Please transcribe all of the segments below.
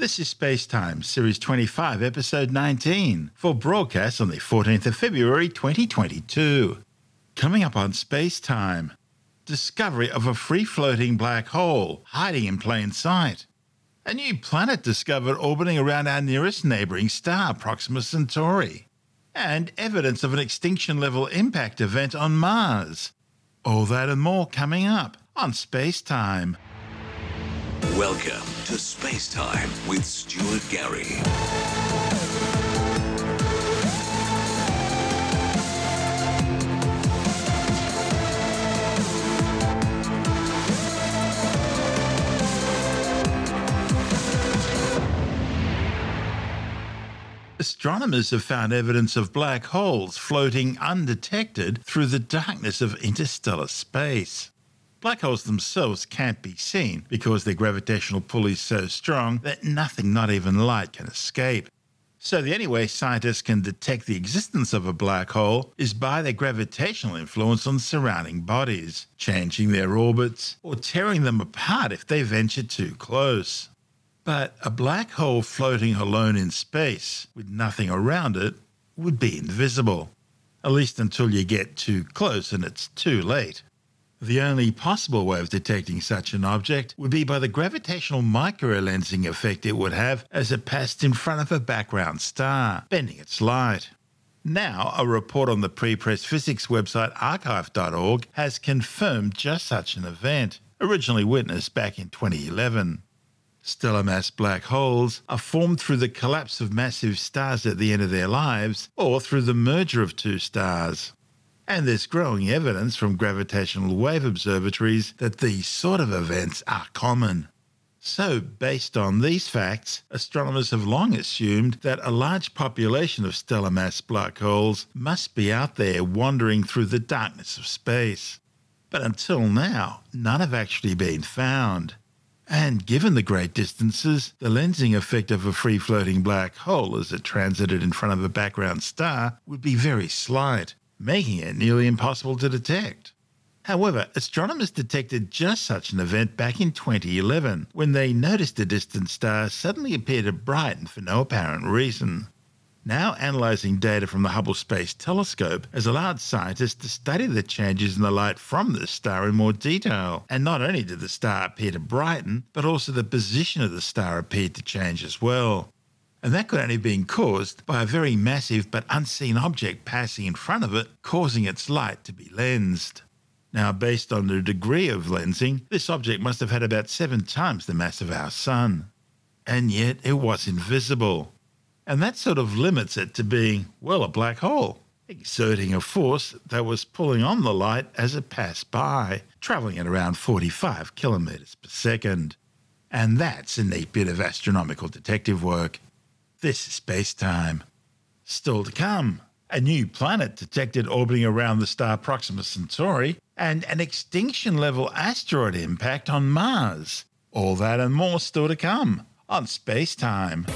This is Space Time, Series 25, Episode 19, for broadcast on the 14th of February 2022. Coming up on Space Time discovery of a free floating black hole hiding in plain sight. A new planet discovered orbiting around our nearest neighbouring star, Proxima Centauri. And evidence of an extinction level impact event on Mars. All that and more coming up on Space Time. Welcome to Space Time with Stuart Gary. Astronomers have found evidence of black holes floating undetected through the darkness of interstellar space. Black holes themselves can't be seen because their gravitational pull is so strong that nothing, not even light, can escape. So, the only way scientists can detect the existence of a black hole is by their gravitational influence on surrounding bodies, changing their orbits, or tearing them apart if they venture too close. But a black hole floating alone in space with nothing around it would be invisible, at least until you get too close and it's too late. The only possible way of detecting such an object would be by the gravitational microlensing effect it would have as it passed in front of a background star, bending its light. Now, a report on the pre press physics website arXiv.org has confirmed just such an event, originally witnessed back in 2011. Stellar mass black holes are formed through the collapse of massive stars at the end of their lives or through the merger of two stars. And there's growing evidence from gravitational wave observatories that these sort of events are common. So, based on these facts, astronomers have long assumed that a large population of stellar mass black holes must be out there wandering through the darkness of space. But until now, none have actually been found. And given the great distances, the lensing effect of a free floating black hole as it transited in front of a background star would be very slight, making it nearly impossible to detect. However, astronomers detected just such an event back in 2011 when they noticed a distant star suddenly appear to brighten for no apparent reason. Now, analysing data from the Hubble Space Telescope has allowed scientists to study the changes in the light from this star in more detail. And not only did the star appear to brighten, but also the position of the star appeared to change as well. And that could only have been caused by a very massive but unseen object passing in front of it, causing its light to be lensed. Now, based on the degree of lensing, this object must have had about seven times the mass of our Sun. And yet it was invisible. And that sort of limits it to being, well, a black hole, exerting a force that was pulling on the light as it passed by, travelling at around 45 kilometres per second. And that's a neat bit of astronomical detective work. This is space time. Still to come, a new planet detected orbiting around the star Proxima Centauri, and an extinction level asteroid impact on Mars. All that and more still to come on Space Time.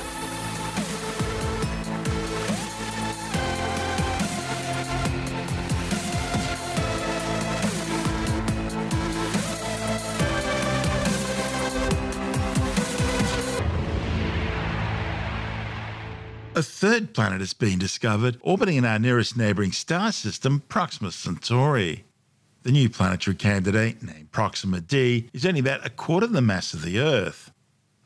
Third planet has been discovered orbiting in our nearest neighbouring star system, Proxima Centauri. The new planetary candidate, named Proxima d, is only about a quarter the mass of the Earth.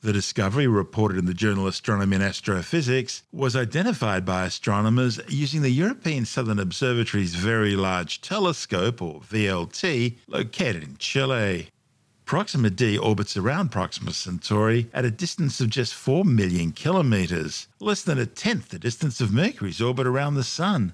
The discovery, reported in the journal Astronomy and Astrophysics, was identified by astronomers using the European Southern Observatory's Very Large Telescope, or VLT, located in Chile. Proxima d orbits around Proxima Centauri at a distance of just 4 million kilometres, less than a tenth the distance of Mercury's orbit around the Sun.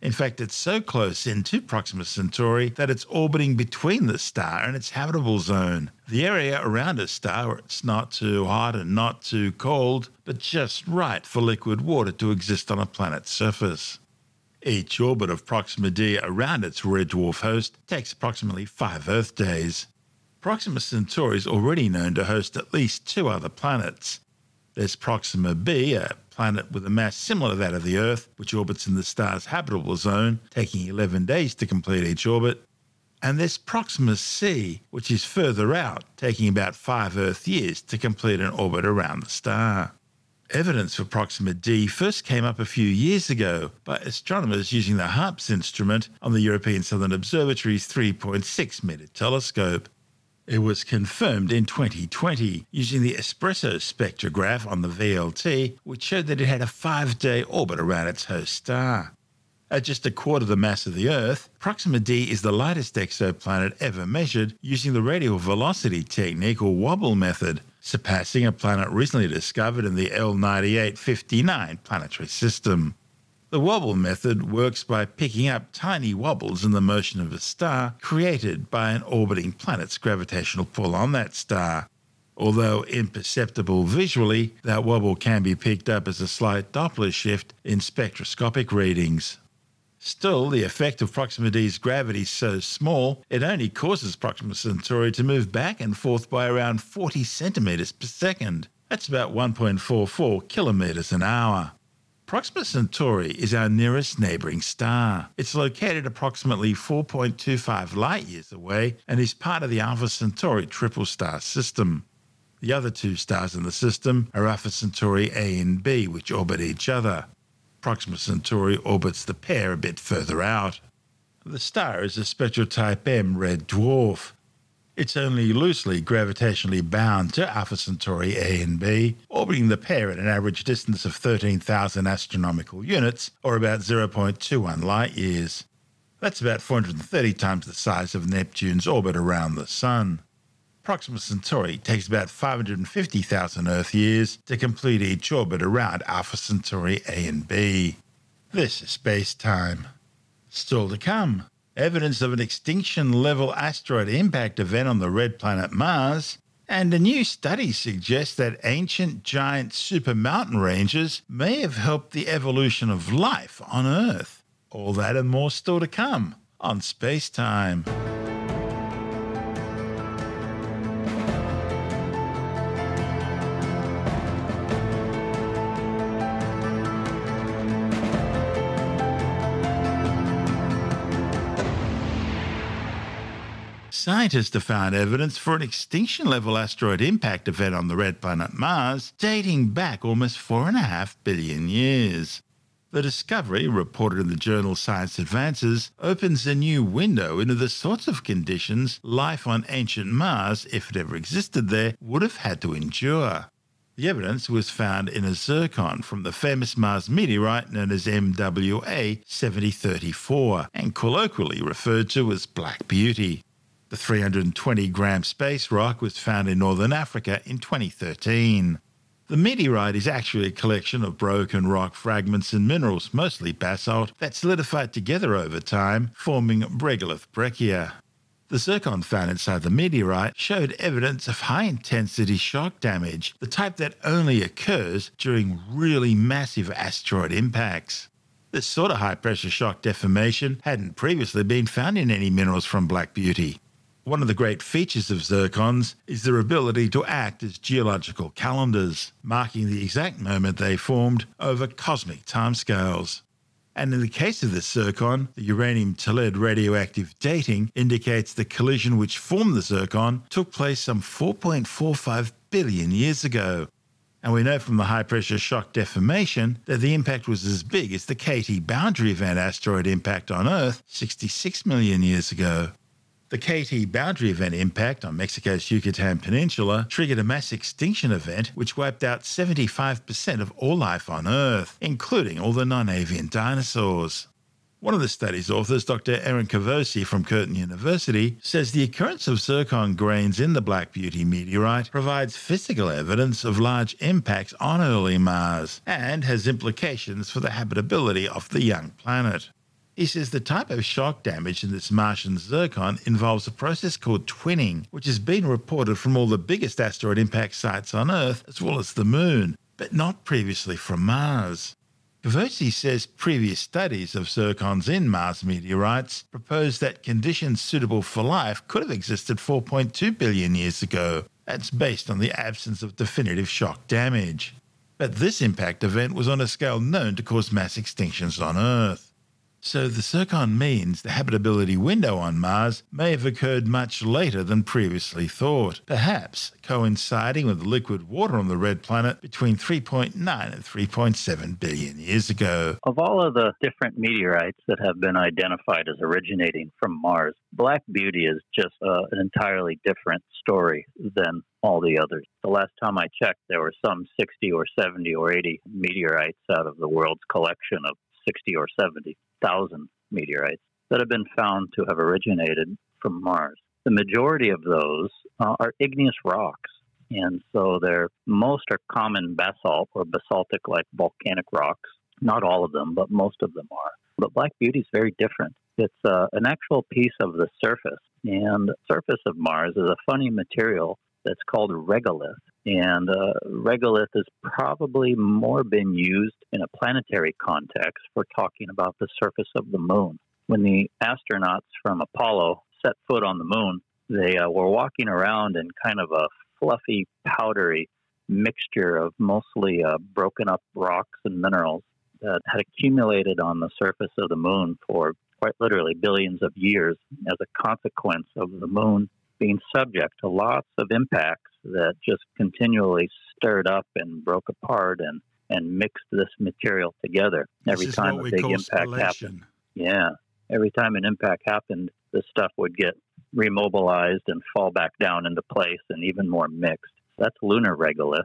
In fact, it's so close in to Proxima Centauri that it's orbiting between the star and its habitable zone, the area around a star where it's not too hot and not too cold, but just right for liquid water to exist on a planet's surface. Each orbit of Proxima d around its red dwarf host takes approximately five Earth days. Proxima Centauri is already known to host at least two other planets. There's Proxima b, a planet with a mass similar to that of the Earth, which orbits in the star's habitable zone, taking 11 days to complete each orbit. And there's Proxima c, which is further out, taking about five Earth years to complete an orbit around the star. Evidence for Proxima d first came up a few years ago by astronomers using the HARPS instrument on the European Southern Observatory's 3.6 metre telescope. It was confirmed in 2020 using the Espresso spectrograph on the VLT, which showed that it had a five day orbit around its host star. At just a quarter the mass of the Earth, Proxima d is the lightest exoplanet ever measured using the radial velocity technique or wobble method, surpassing a planet recently discovered in the L9859 planetary system. The wobble method works by picking up tiny wobbles in the motion of a star created by an orbiting planet's gravitational pull on that star. Although imperceptible visually, that wobble can be picked up as a slight Doppler shift in spectroscopic readings. Still, the effect of Proxima D's gravity is so small, it only causes Proxima Centauri to move back and forth by around 40 centimetres per second. That's about 1.44 kilometres an hour. Proxima Centauri is our nearest neighbouring star. It's located approximately 4.25 light years away and is part of the Alpha Centauri triple star system. The other two stars in the system are Alpha Centauri A and B, which orbit each other. Proxima Centauri orbits the pair a bit further out. The star is a spectral type M red dwarf. It's only loosely gravitationally bound to Alpha Centauri A and B, orbiting the pair at an average distance of 13,000 astronomical units, or about 0.21 light years. That's about 430 times the size of Neptune's orbit around the Sun. Proxima Centauri takes about 550,000 Earth years to complete each orbit around Alpha Centauri A and B. This is space time. Still to come, evidence of an extinction level asteroid impact event on the red planet Mars, and a new study suggests that ancient giant super mountain ranges may have helped the evolution of life on Earth. All that and more still to come on Space Time. Scientists have found evidence for an extinction level asteroid impact event on the red planet Mars dating back almost 4.5 billion years. The discovery, reported in the journal Science Advances, opens a new window into the sorts of conditions life on ancient Mars, if it ever existed there, would have had to endure. The evidence was found in a zircon from the famous Mars meteorite known as NWA 7034 and colloquially referred to as Black Beauty. The 320 gram space rock was found in northern Africa in 2013. The meteorite is actually a collection of broken rock fragments and minerals, mostly basalt, that solidified together over time, forming regolith breccia. The zircon found inside the meteorite showed evidence of high intensity shock damage, the type that only occurs during really massive asteroid impacts. This sort of high pressure shock deformation hadn't previously been found in any minerals from Black Beauty. One of the great features of zircons is their ability to act as geological calendars, marking the exact moment they formed over cosmic timescales. And in the case of this zircon, the uranium to lead radioactive dating indicates the collision which formed the zircon took place some 4.45 billion years ago. And we know from the high pressure shock deformation that the impact was as big as the KT boundary event asteroid impact on Earth 66 million years ago. The KT boundary event impact on Mexico's Yucatan Peninsula triggered a mass extinction event which wiped out 75% of all life on Earth, including all the non avian dinosaurs. One of the study's authors, Dr. Aaron Cavosie from Curtin University, says the occurrence of zircon grains in the Black Beauty meteorite provides physical evidence of large impacts on early Mars and has implications for the habitability of the young planet. He says the type of shock damage in this Martian zircon involves a process called twinning, which has been reported from all the biggest asteroid impact sites on Earth as well as the Moon, but not previously from Mars. Cavosie says previous studies of zircons in Mars meteorites propose that conditions suitable for life could have existed 4.2 billion years ago. That's based on the absence of definitive shock damage. But this impact event was on a scale known to cause mass extinctions on Earth. So the zircon means the habitability window on Mars may have occurred much later than previously thought, perhaps coinciding with the liquid water on the red planet between 3.9 and 3.7 billion years ago. Of all of the different meteorites that have been identified as originating from Mars, Black Beauty is just uh, an entirely different story than all the others. The last time I checked, there were some 60 or 70 or 80 meteorites out of the world's collection of 60 or 70,000 meteorites that have been found to have originated from Mars. The majority of those uh, are igneous rocks. And so they're most are common basalt or basaltic like volcanic rocks. Not all of them, but most of them are. But Black Beauty is very different. It's uh, an actual piece of the surface. And surface of Mars is a funny material that's called regolith. And uh, regolith has probably more been used in a planetary context for talking about the surface of the moon. When the astronauts from Apollo set foot on the moon, they uh, were walking around in kind of a fluffy, powdery mixture of mostly uh, broken up rocks and minerals that had accumulated on the surface of the moon for quite literally billions of years as a consequence of the moon being subject to lots of impacts that just continually stirred up and broke apart and, and mixed this material together. This every time a big impact happened. Yeah. Every time an impact happened, this stuff would get remobilized and fall back down into place and even more mixed. That's lunar regolith.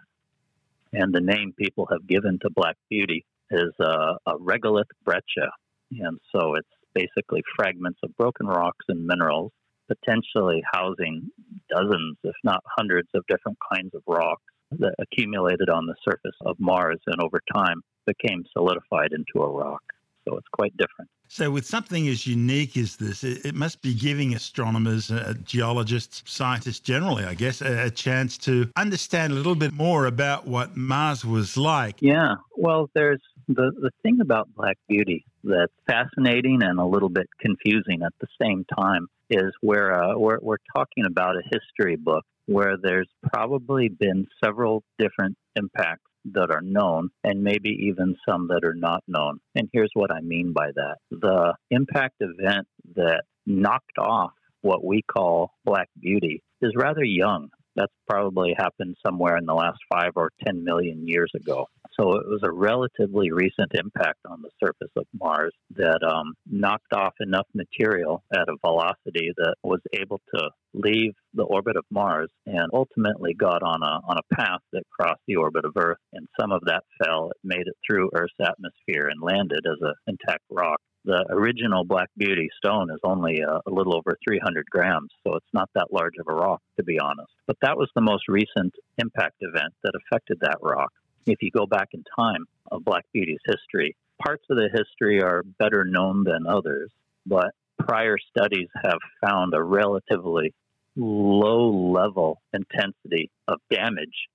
And the name people have given to Black Beauty is uh, a regolith breccia. And so it's basically fragments of broken rocks and minerals potentially housing dozens, if not hundreds, of different kinds of rocks that accumulated on the surface of Mars and over time became solidified into a rock. So it's quite different. So, with something as unique as this, it, it must be giving astronomers, uh, geologists, scientists generally, I guess, a, a, chance to understand a little bit more about what Mars was like. Yeah. Well, there's the, the thing about Black Beauty that's fascinating and a little bit confusing at the same time is where uh, we're, we're talking about a history book where there's probably been several different impacts that are known and maybe even some that are not known. And here's what I mean by that. The impact event that knocked off what we call Black Beauty is rather young. That's probably happened somewhere in the last five or 10 million years ago. So it was a relatively recent impact on the surface of Mars that um, knocked off enough material at a velocity that was able to leave the orbit of Mars and ultimately got on a on a path that crossed the orbit of Earth. And some of that fell, it made it through Earth's atmosphere and landed as an intact rock. The original Black Beauty stone is only a, a little over 300 grams, so it's not that large of a rock, to be honest. But that was the most recent impact event that affected that rock if you go back in time of Black Beauty's history, parts of the history are better known than others, but prior studies have found a relatively low level intensity of damage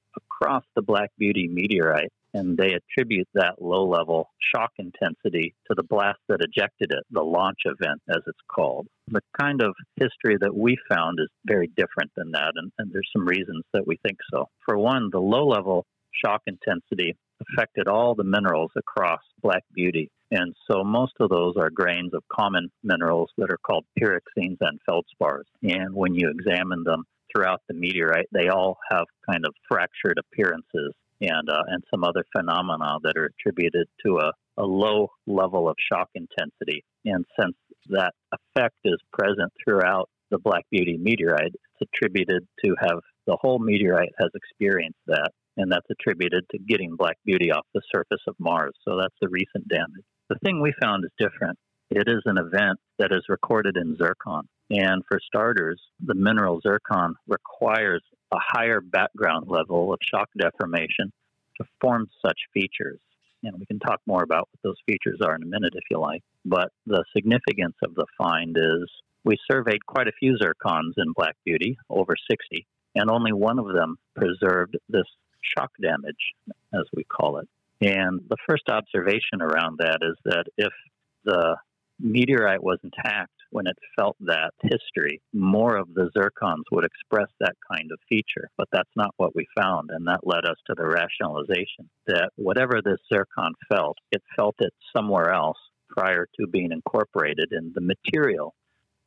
across the Black Beauty meteorite, and they attribute that low level shock intensity to the blast that ejected it, the launch event, as it's called. The kind of history that we found is very different than that, and, and there's some reasons that we think so. For one, the low level shock intensity affected all the minerals across Black Beauty. And so most of those are grains of common minerals that are called pyroxenes and feldspars. And when you examine them throughout the meteorite, they all have kind of fractured appearances and, uh, and some other phenomena that are attributed to a, a low level of shock intensity. And since that effect is present throughout the Black Beauty meteorite, it's attributed to have the whole meteorite has experienced that and that's attributed to getting Black Beauty off the surface of Mars. So that's the recent damage. The thing we found is different. It is an event that is recorded in zircon. And for starters, the mineral zircon requires a higher background level of shock deformation to form such features. And we can talk more about what those features are in a minute if you like. But the significance of the find is we surveyed quite a few zircons in Black Beauty, over 60, and only one of them preserved this shock damage, as we call it. And the first observation around that is that if the meteorite was intact when it felt that history, more of the zircons would express that kind of feature. But that's not what we found, and that led us to the rationalization that whatever this zircon felt, it felt it somewhere else prior to being incorporated in the material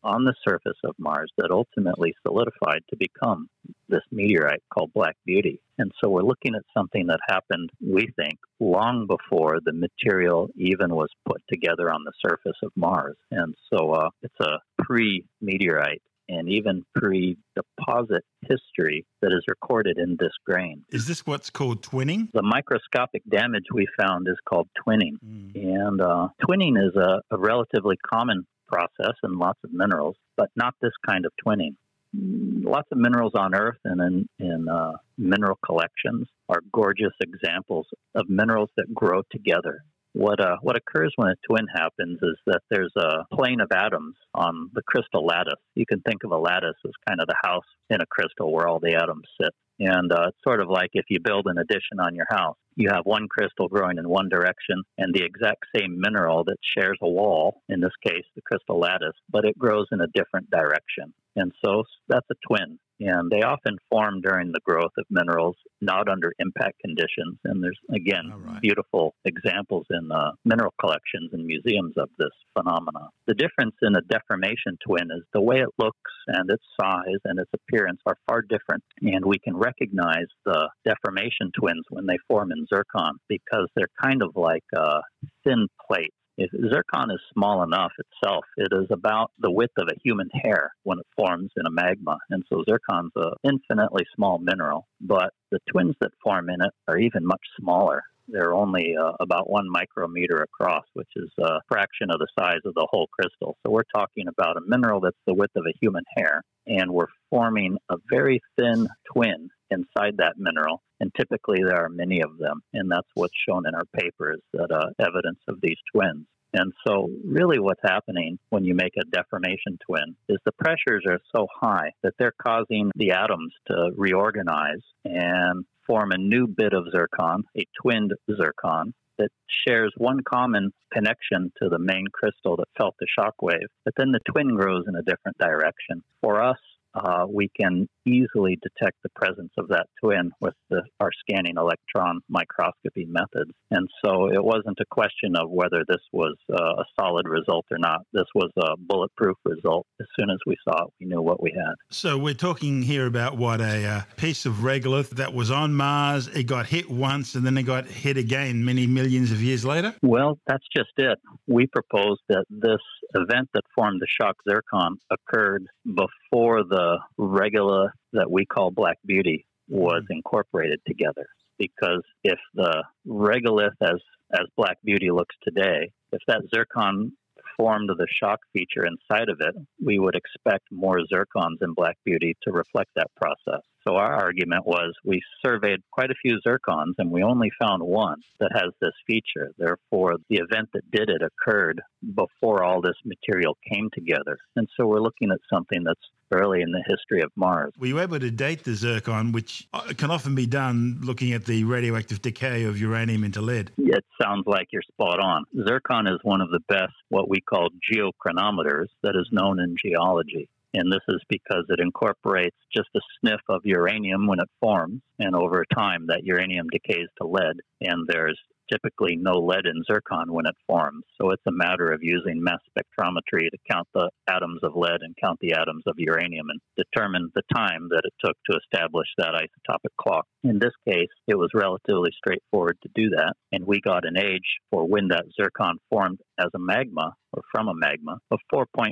on the surface of Mars that ultimately solidified to become this meteorite called Black Beauty. And so we're looking at something that happened, we think, long before the material even was put together on the surface of Mars. And so uh, it's a pre meteorite and even pre deposit history that is recorded in this grain. Is this what's called twinning? The microscopic damage we found is called twinning. Mm. And uh, twinning is a, a relatively common process and lots of minerals, but not this kind of twinning. Lots of minerals on Earth and in, in uh, mineral collections are gorgeous examples of minerals that grow together. What, uh, what occurs when a twin happens is that there's a plane of atoms on the crystal lattice. You can think of a lattice as kind of the house in a crystal where all the atoms sit. And uh, it's sort of like if you build an addition on your house, you have one crystal growing in one direction and the exact same mineral that shares a wall, in this case, the crystal lattice, but it grows in a different direction. And so that's a twin and they often form during the growth of minerals, not under impact conditions. And there's, again, right. beautiful examples in uh, mineral collections and museums of this phenomena. The difference in a deformation twin is the way it looks and its size and its appearance are far different. And we can recognize the deformation twins when they form in zircon because they're kind of like uh, thin plates zircon is small enough itself, it is about the width of a human hair when it forms in a magma. And so zircon's an infinitely small mineral, but the twins that form in it are even much smaller. They're only uh, about one micrometer across, which is a fraction of the size of the whole crystal. So we're talking about a mineral that's the width of a human hair, and we're forming a very thin twin inside that mineral. And typically there are many of them, and that's what's shown in our papers that uh, evidence of these twins. And so, really, what's happening when you make a deformation twin is the pressures are so high that they're causing the atoms to reorganize and form a new bit of zircon, a twinned zircon, that shares one common connection to the main crystal that felt the shock wave, but then the twin grows in a different direction. For us, uh, we can easily detect the presence of that twin with the, our scanning electron microscopy methods. And so it wasn't a question of whether this was uh, a solid result or not. This was a bulletproof result. As soon as we saw it, we knew what we had. So we're talking here about what a uh, piece of regolith that was on Mars. It got hit once and then it got hit again many millions of years later? Well, that's just it. We proposed that this event that formed the shock zircon occurred before the regolith that we call Black Beauty was mm-hmm. incorporated together. Because if the regolith as as Black Beauty looks today, if that zircon formed the shock feature inside of it, we would expect more zircons in Black Beauty to reflect that process. So our argument was we surveyed quite a few zircons and we only found one that has this feature. Therefore, the event that did it occurred before all this material came together. And so we're looking at something that's early in the history of Mars. Were you able to date the zircon, which uh, can often be done looking at the radioactive decay of uranium into lead? It sounds like you're spot on. Zircon is one of the best, what we call geochronometers, that is known in geology. And this is because it incorporates just a sniff of uranium when it forms. And over time, that uranium decays to lead. And there's typically no lead in zircon when it forms. So it's a matter of using mass spectrometry to count the atoms of lead and count the atoms of uranium and determine the time that it took to establish that isotopic clock. In this case, it was relatively straightforward to do that. And we got an age for when that zircon formed as a magma or from a magma of 4.45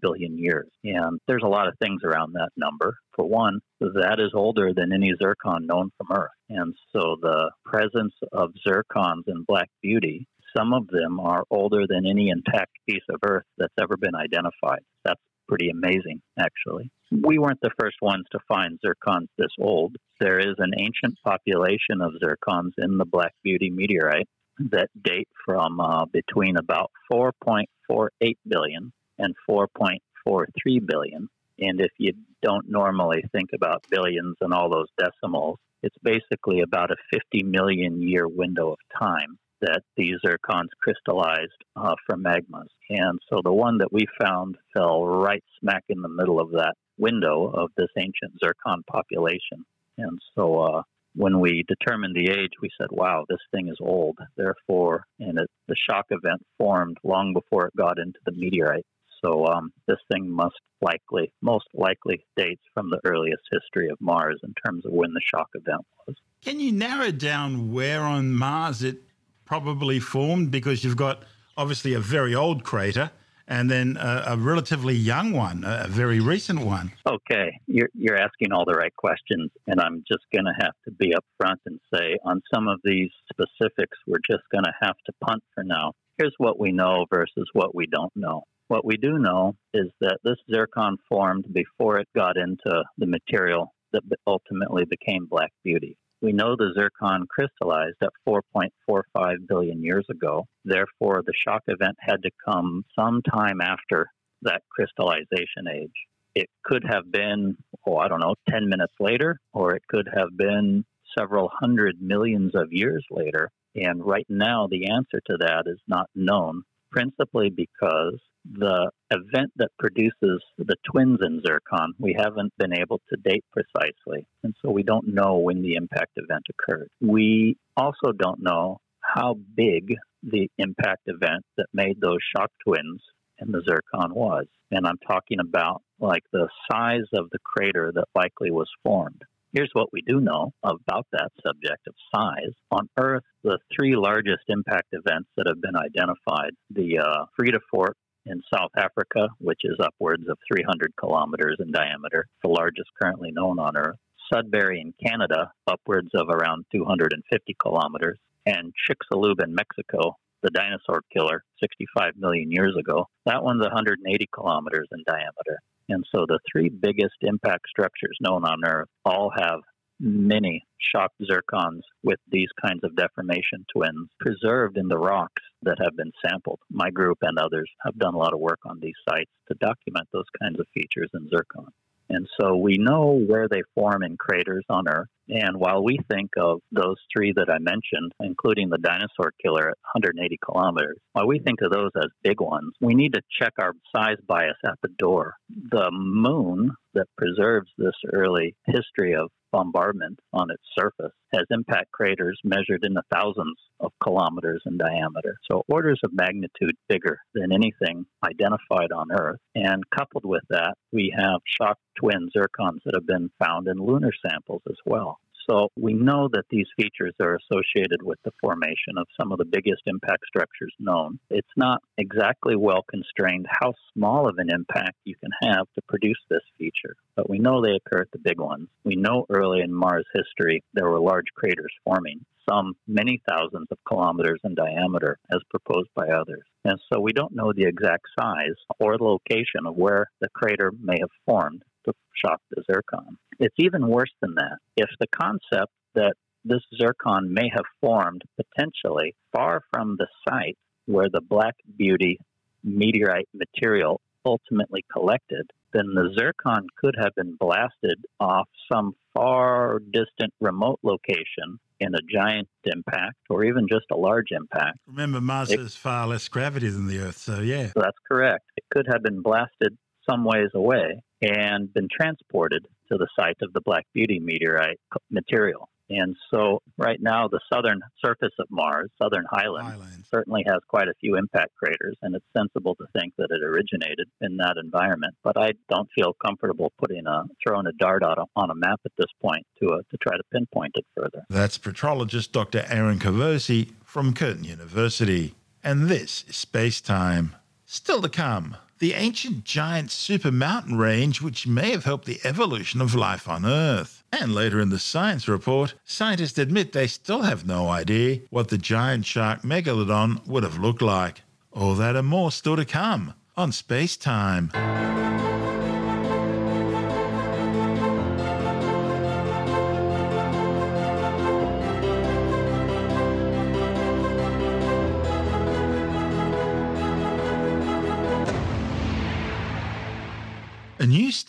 billion years. And there's a lot of things around that number. For one, that is older than any zircon known from Earth. And so the presence of zircons in Black Beauty, some of them are older than any intact piece of Earth that's ever been identified. That's pretty amazing, actually. We weren't the first ones to find zircons this old. There is an ancient population of zircons in the Black Beauty meteorite that date from uh, between about 4.48 billion and 4.43 billion. And if you don't normally think about billions and all those decimals, it's basically about a 50 million year window of time that these zircons crystallized uh, from magmas. And so the one that we found fell right smack in the middle of that window of this ancient zircon population. And so uh, when we determined the age, we said, wow, this thing is old. Therefore, and it, the shock event formed long before it got into the meteorite. So um, this thing must likely, most likely, dates from the earliest history of Mars in terms of when the shock event was. Can you narrow down where on Mars it probably formed? Because you've got obviously a very old crater and then a, a, relatively young one, a very recent one. Okay, you're, you're asking all the right questions, and I'm just going to have to be upfront and say on some of these specifics, we're just going to have to punt for now. Here's what we know versus what we don't know. What we do know is that this zircon formed before it got into the material that ultimately became Black Beauty. We know the zircon crystallized at 4.45 billion years ago. Therefore, the shock event had to come sometime after that crystallization age. It could have been, oh, I don't know, 10 minutes later, or it could have been several hundred millions of years later. And right now, the answer to that is not known, principally because the event that produces the twins in zircon, we haven't been able to date precisely. And so we don't know when the impact event occurred. We also don't know how big the impact event that made those shock twins in the zircon was. And I'm talking about like the size of the crater that likely was formed. Here's what we do know about that subject of size. On Earth, the three largest impact events that have been identified the uh, Vredefort in South Africa, which is upwards of 300 kilometers in diameter, the largest currently known on Earth. Sudbury in Canada, upwards of around 250 kilometers. And Chicxulub in Mexico, the dinosaur killer 65 million years ago, that one's 180 kilometers in diameter. And so the three biggest impact structures known on Earth all have many shock zircons with these kinds of deformation twins preserved in the rocks that have been sampled. My group and others have done a lot of work on these sites to document those kinds of features in zircon. And so we know where they form in craters on Earth. And while we think of those three that I mentioned, including the dinosaur killer at 180 kilometers, while we think of those as big ones, we need to check our size bias at the door. The moon that preserves this early history of bombardment on its surface has impact craters measured in the thousands of kilometers in diameter. So orders of magnitude bigger than anything identified on Earth. And coupled with that, we have shock twin zircons that have been found in lunar samples as well. So we know that these features are associated with the formation of some of the biggest impact structures known. It's not exactly well constrained how small of an impact you can have to produce this feature, but we know they occur at the big ones. We know early in Mars history there were large craters forming, some many thousands of kilometers in diameter, as proposed by others. And so we don't know the exact size or location of where the crater may have formed to shock the zircon. It's even worse than that. If the concept that this zircon may have formed potentially far from the site where the Black Beauty meteorite material ultimately collected, then the zircon could have been blasted off some far distant remote location in a giant impact or even just a large impact. Remember, Mars it, has far less gravity than the Earth, so yeah. That's correct. It could have been blasted some ways away and been transported to the site of the Black Beauty meteorite material. And so, right now, the southern surface of Mars, southern Highland, Highlands. certainly has quite a few impact craters, and it's sensible to think that it originated in that environment. But I don't feel comfortable putting a throwing a dart on a, on a map at this point to uh, to try to pinpoint it further. That's petrologist Dr. Aaron Cavosie from Curtin University, and this is Space Time. Still to come the ancient giant super mountain range, which may have helped the evolution of life on Earth. And later in the science report, scientists admit they still have no idea what the giant shark megalodon would have looked like. All that and more still to come on Space Time.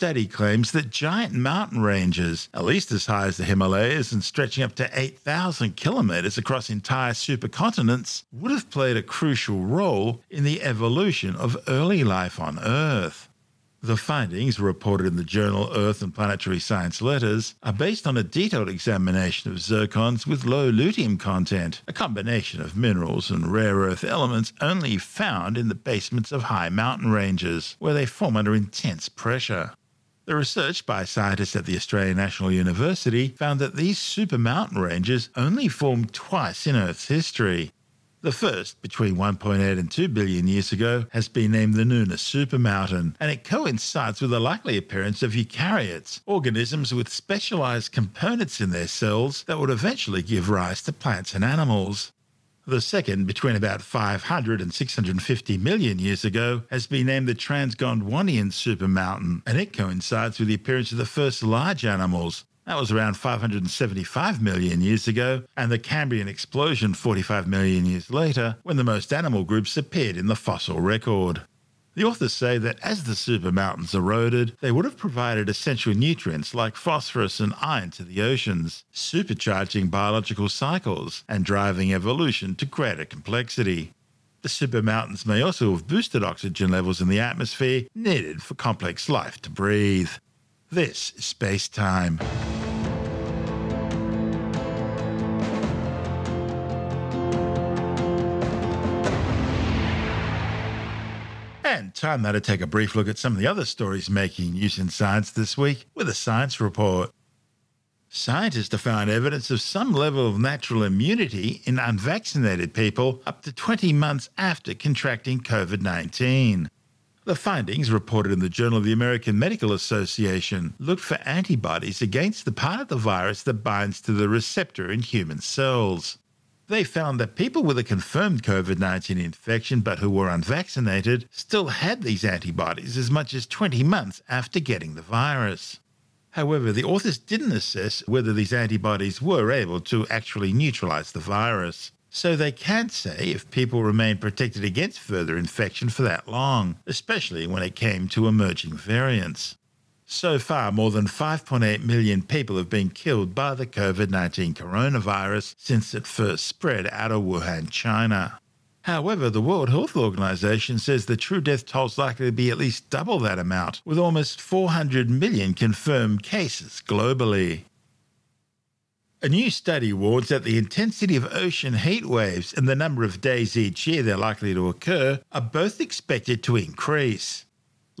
Study claims that giant mountain ranges, at least as high as the Himalayas and stretching up to 8,000 kilometers across entire supercontinents, would have played a crucial role in the evolution of early life on Earth. The findings, reported in the journal Earth and Planetary Science Letters, are based on a detailed examination of zircons with low lutetium content, a combination of minerals and rare earth elements only found in the basements of high mountain ranges, where they form under intense pressure. The research by scientists at the Australian National University found that these super mountain ranges only formed twice in Earth's history, the first, between 1.8 and 2 billion years ago, has been named the Nuna supermountain, and it coincides with the likely appearance of eukaryotes, organisms with specialized components in their cells that would eventually give rise to plants and animals. The second, between about 500 and 650 million years ago, has been named the Transgondwanian supermountain, and it coincides with the appearance of the first large animals, that was around 575 million years ago, and the Cambrian explosion 45 million years later, when the most animal groups appeared in the fossil record. The authors say that as the supermountains eroded, they would have provided essential nutrients like phosphorus and iron to the oceans, supercharging biological cycles and driving evolution to greater complexity. The supermountains may also have boosted oxygen levels in the atmosphere needed for complex life to breathe. This is Space Time. Time now to take a brief look at some of the other stories making news in science this week with a science report. Scientists have found evidence of some level of natural immunity in unvaccinated people up to 20 months after contracting COVID 19. The findings, reported in the Journal of the American Medical Association, looked for antibodies against the part of the virus that binds to the receptor in human cells. They found that people with a confirmed COVID 19 infection but who were unvaccinated still had these antibodies as much as 20 months after getting the virus. However, the authors didn't assess whether these antibodies were able to actually neutralize the virus. So they can't say if people remain protected against further infection for that long, especially when it came to emerging variants. So far, more than 5.8 million people have been killed by the COVID 19 coronavirus since it first spread out of Wuhan, China. However, the World Health Organization says the true death toll is likely to be at least double that amount, with almost 400 million confirmed cases globally. A new study warns that the intensity of ocean heat waves and the number of days each year they're likely to occur are both expected to increase.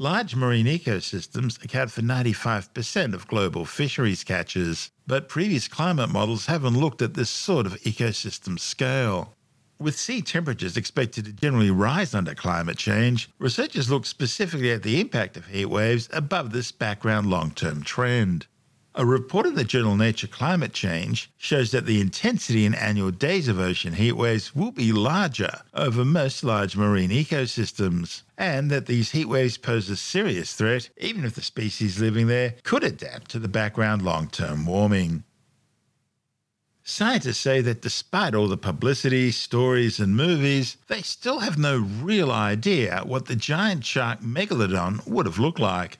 Large marine ecosystems account for 95% of global fisheries catches, but previous climate models haven't looked at this sort of ecosystem scale. With sea temperatures expected to generally rise under climate change, researchers look specifically at the impact of heat waves above this background long term trend. A report in the journal Nature Climate Change shows that the intensity in annual days of ocean heatwaves will be larger over most large marine ecosystems, and that these heatwaves pose a serious threat even if the species living there could adapt to the background long term warming. Scientists say that despite all the publicity, stories, and movies, they still have no real idea what the giant shark megalodon would have looked like.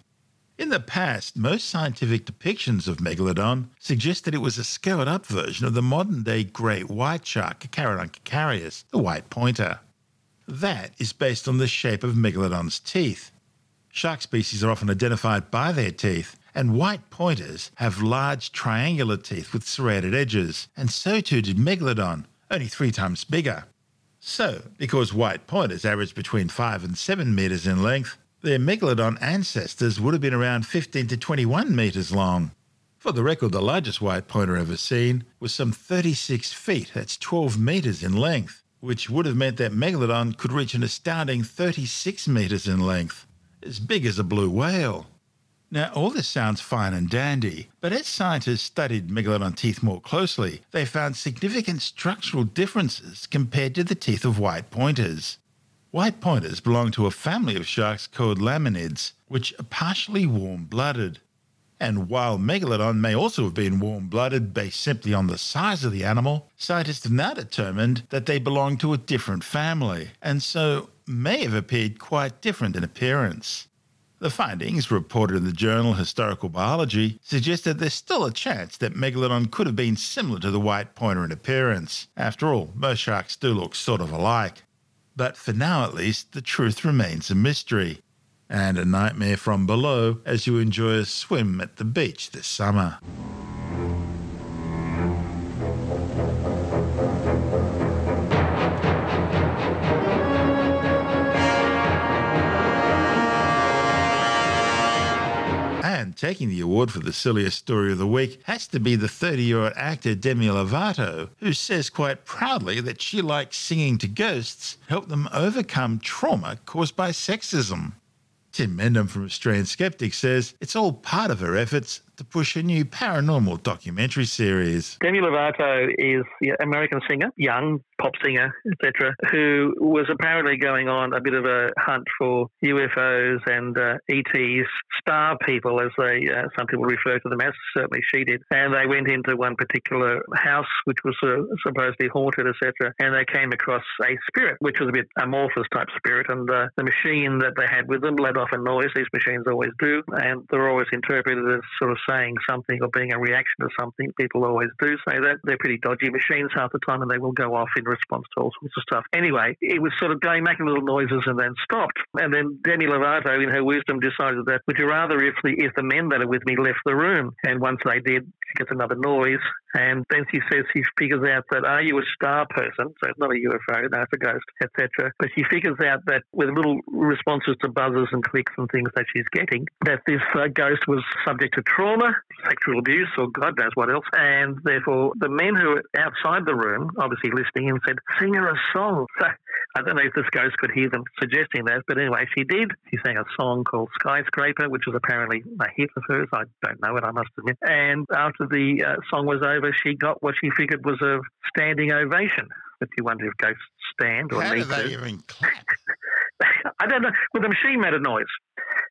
In the past, most scientific depictions of Megalodon suggest that it was a scaled up version of the modern day great white shark, Carcharodon carcharias, the white pointer. That is based on the shape of Megalodon's teeth. Shark species are often identified by their teeth, and white pointers have large triangular teeth with serrated edges, and so too did Megalodon, only three times bigger. So, because white pointers average between 5 and 7 metres in length, their megalodon ancestors would have been around 15 to 21 metres long. For the record, the largest white pointer ever seen was some 36 feet, that's 12 metres in length, which would have meant that Megalodon could reach an astounding 36 metres in length, as big as a blue whale. Now, all this sounds fine and dandy, but as scientists studied Megalodon teeth more closely, they found significant structural differences compared to the teeth of white pointers. White pointers belong to a family of sharks called lamnids, which are partially warm blooded. And while Megalodon may also have been warm blooded based simply on the size of the animal, scientists have now determined that they belong to a different family, and so may have appeared quite different in appearance. The findings, reported in the journal Historical Biology, suggest that there's still a chance that Megalodon could have been similar to the white pointer in appearance. After all, most sharks do look sort of alike. But for now at least, the truth remains a mystery. and a nightmare from below as you enjoy a swim at the beach this summer. Taking the award for the silliest story of the week has to be the 30 year old actor Demi Lovato, who says quite proudly that she likes singing to ghosts, to help them overcome trauma caused by sexism. Tim Mendham from Australian Skeptic says it's all part of her efforts to push a new paranormal documentary series. Demi Lovato is the American singer, young pop singer, etc., who was apparently going on a bit of a hunt for UFOs and uh, ETs, star people, as they uh, some people refer to them as. Certainly, she did. And they went into one particular house, which was uh, supposedly haunted, etc., and they came across a spirit, which was a bit amorphous type spirit, and uh, the machine that they had with them let off a noise. These machines always do, and they're always interpreted as sort of saying something or being a reaction to something. People always do say that. They're pretty dodgy machines half the time and they will go off in response to all sorts of stuff. Anyway, it was sort of going, making little noises and then stopped. And then Demi Lovato, in her wisdom, decided that would you rather if the, if the men that are with me left the room? And once they did, she gets another noise. And then she says she figures out that are you a star person? So it's not a UFO, no, it's a ghost, etc. But she figures out that with little responses to buzzes and clicks and things that she's getting, that this uh, ghost was subject to trauma, sexual abuse, or God knows what else. And therefore, the men who were outside the room, obviously listening, and said, "Sing her a song." So I don't know if this ghost could hear them suggesting that, but anyway, she did. She sang a song called Skyscraper, which was apparently a hit of hers. I don't know it, I must admit. And after the uh, song was over, she got what she figured was a standing ovation. If you wonder if ghosts stand or How do they to. even clap? I don't know. Well, the machine made a noise,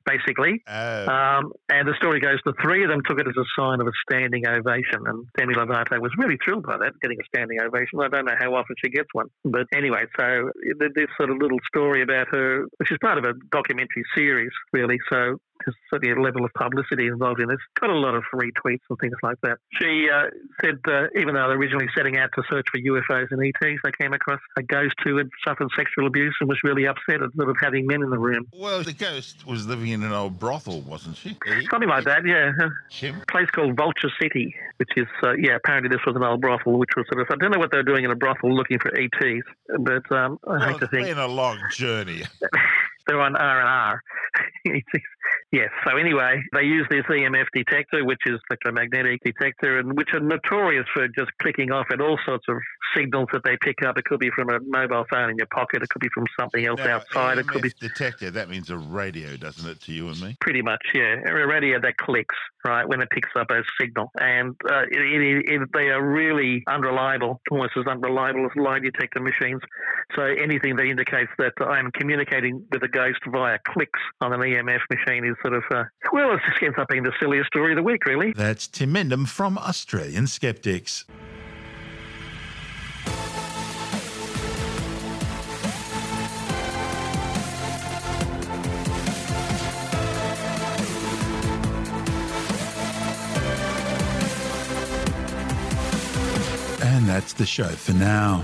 basically. Oh. Um, and the story goes, the three of them took it as a sign of a standing ovation. And Demi Lovato was really thrilled by that, getting a standing ovation. I don't know how often she gets one. But anyway, so this sort of little story about her, which is part of a documentary series, really. So there's certainly a level of publicity involved in this. Got a lot of retweets and things like that. She uh, said, uh, even though they're originally setting out to search for UFOs and ETs, they came across a ghost who had suffered sexual abuse and was really upset at sort of having men in the room. Well, the ghost was living in an old brothel, wasn't she? Something like that, yeah. Chimp. place called Vulture City, which is, uh, yeah, apparently this was an old brothel, which was sort of, I don't know what they were doing in a brothel looking for ETs, but um, I Well, hate to it's think been a long journey. they're on R and R. Yes. So anyway, they use this EMF detector, which is electromagnetic detector, and which are notorious for just clicking off at all sorts of signals that they pick up. It could be from a mobile phone in your pocket. It could be from something else Now, outside. It could be detector, that means a radio, doesn't it, to you and me? Pretty much, yeah. A radio that clicks, right, when it picks up a signal. And uh, it, it, it, they are really unreliable, almost as unreliable as lie detector machines. So anything that indicates that I'm communicating with a ghost via clicks on an EMF machine is sort of, uh, well, it just ends up being the silliest story of the week, really. That's Tim Mendham from Australian Skeptics. And that's the show for now.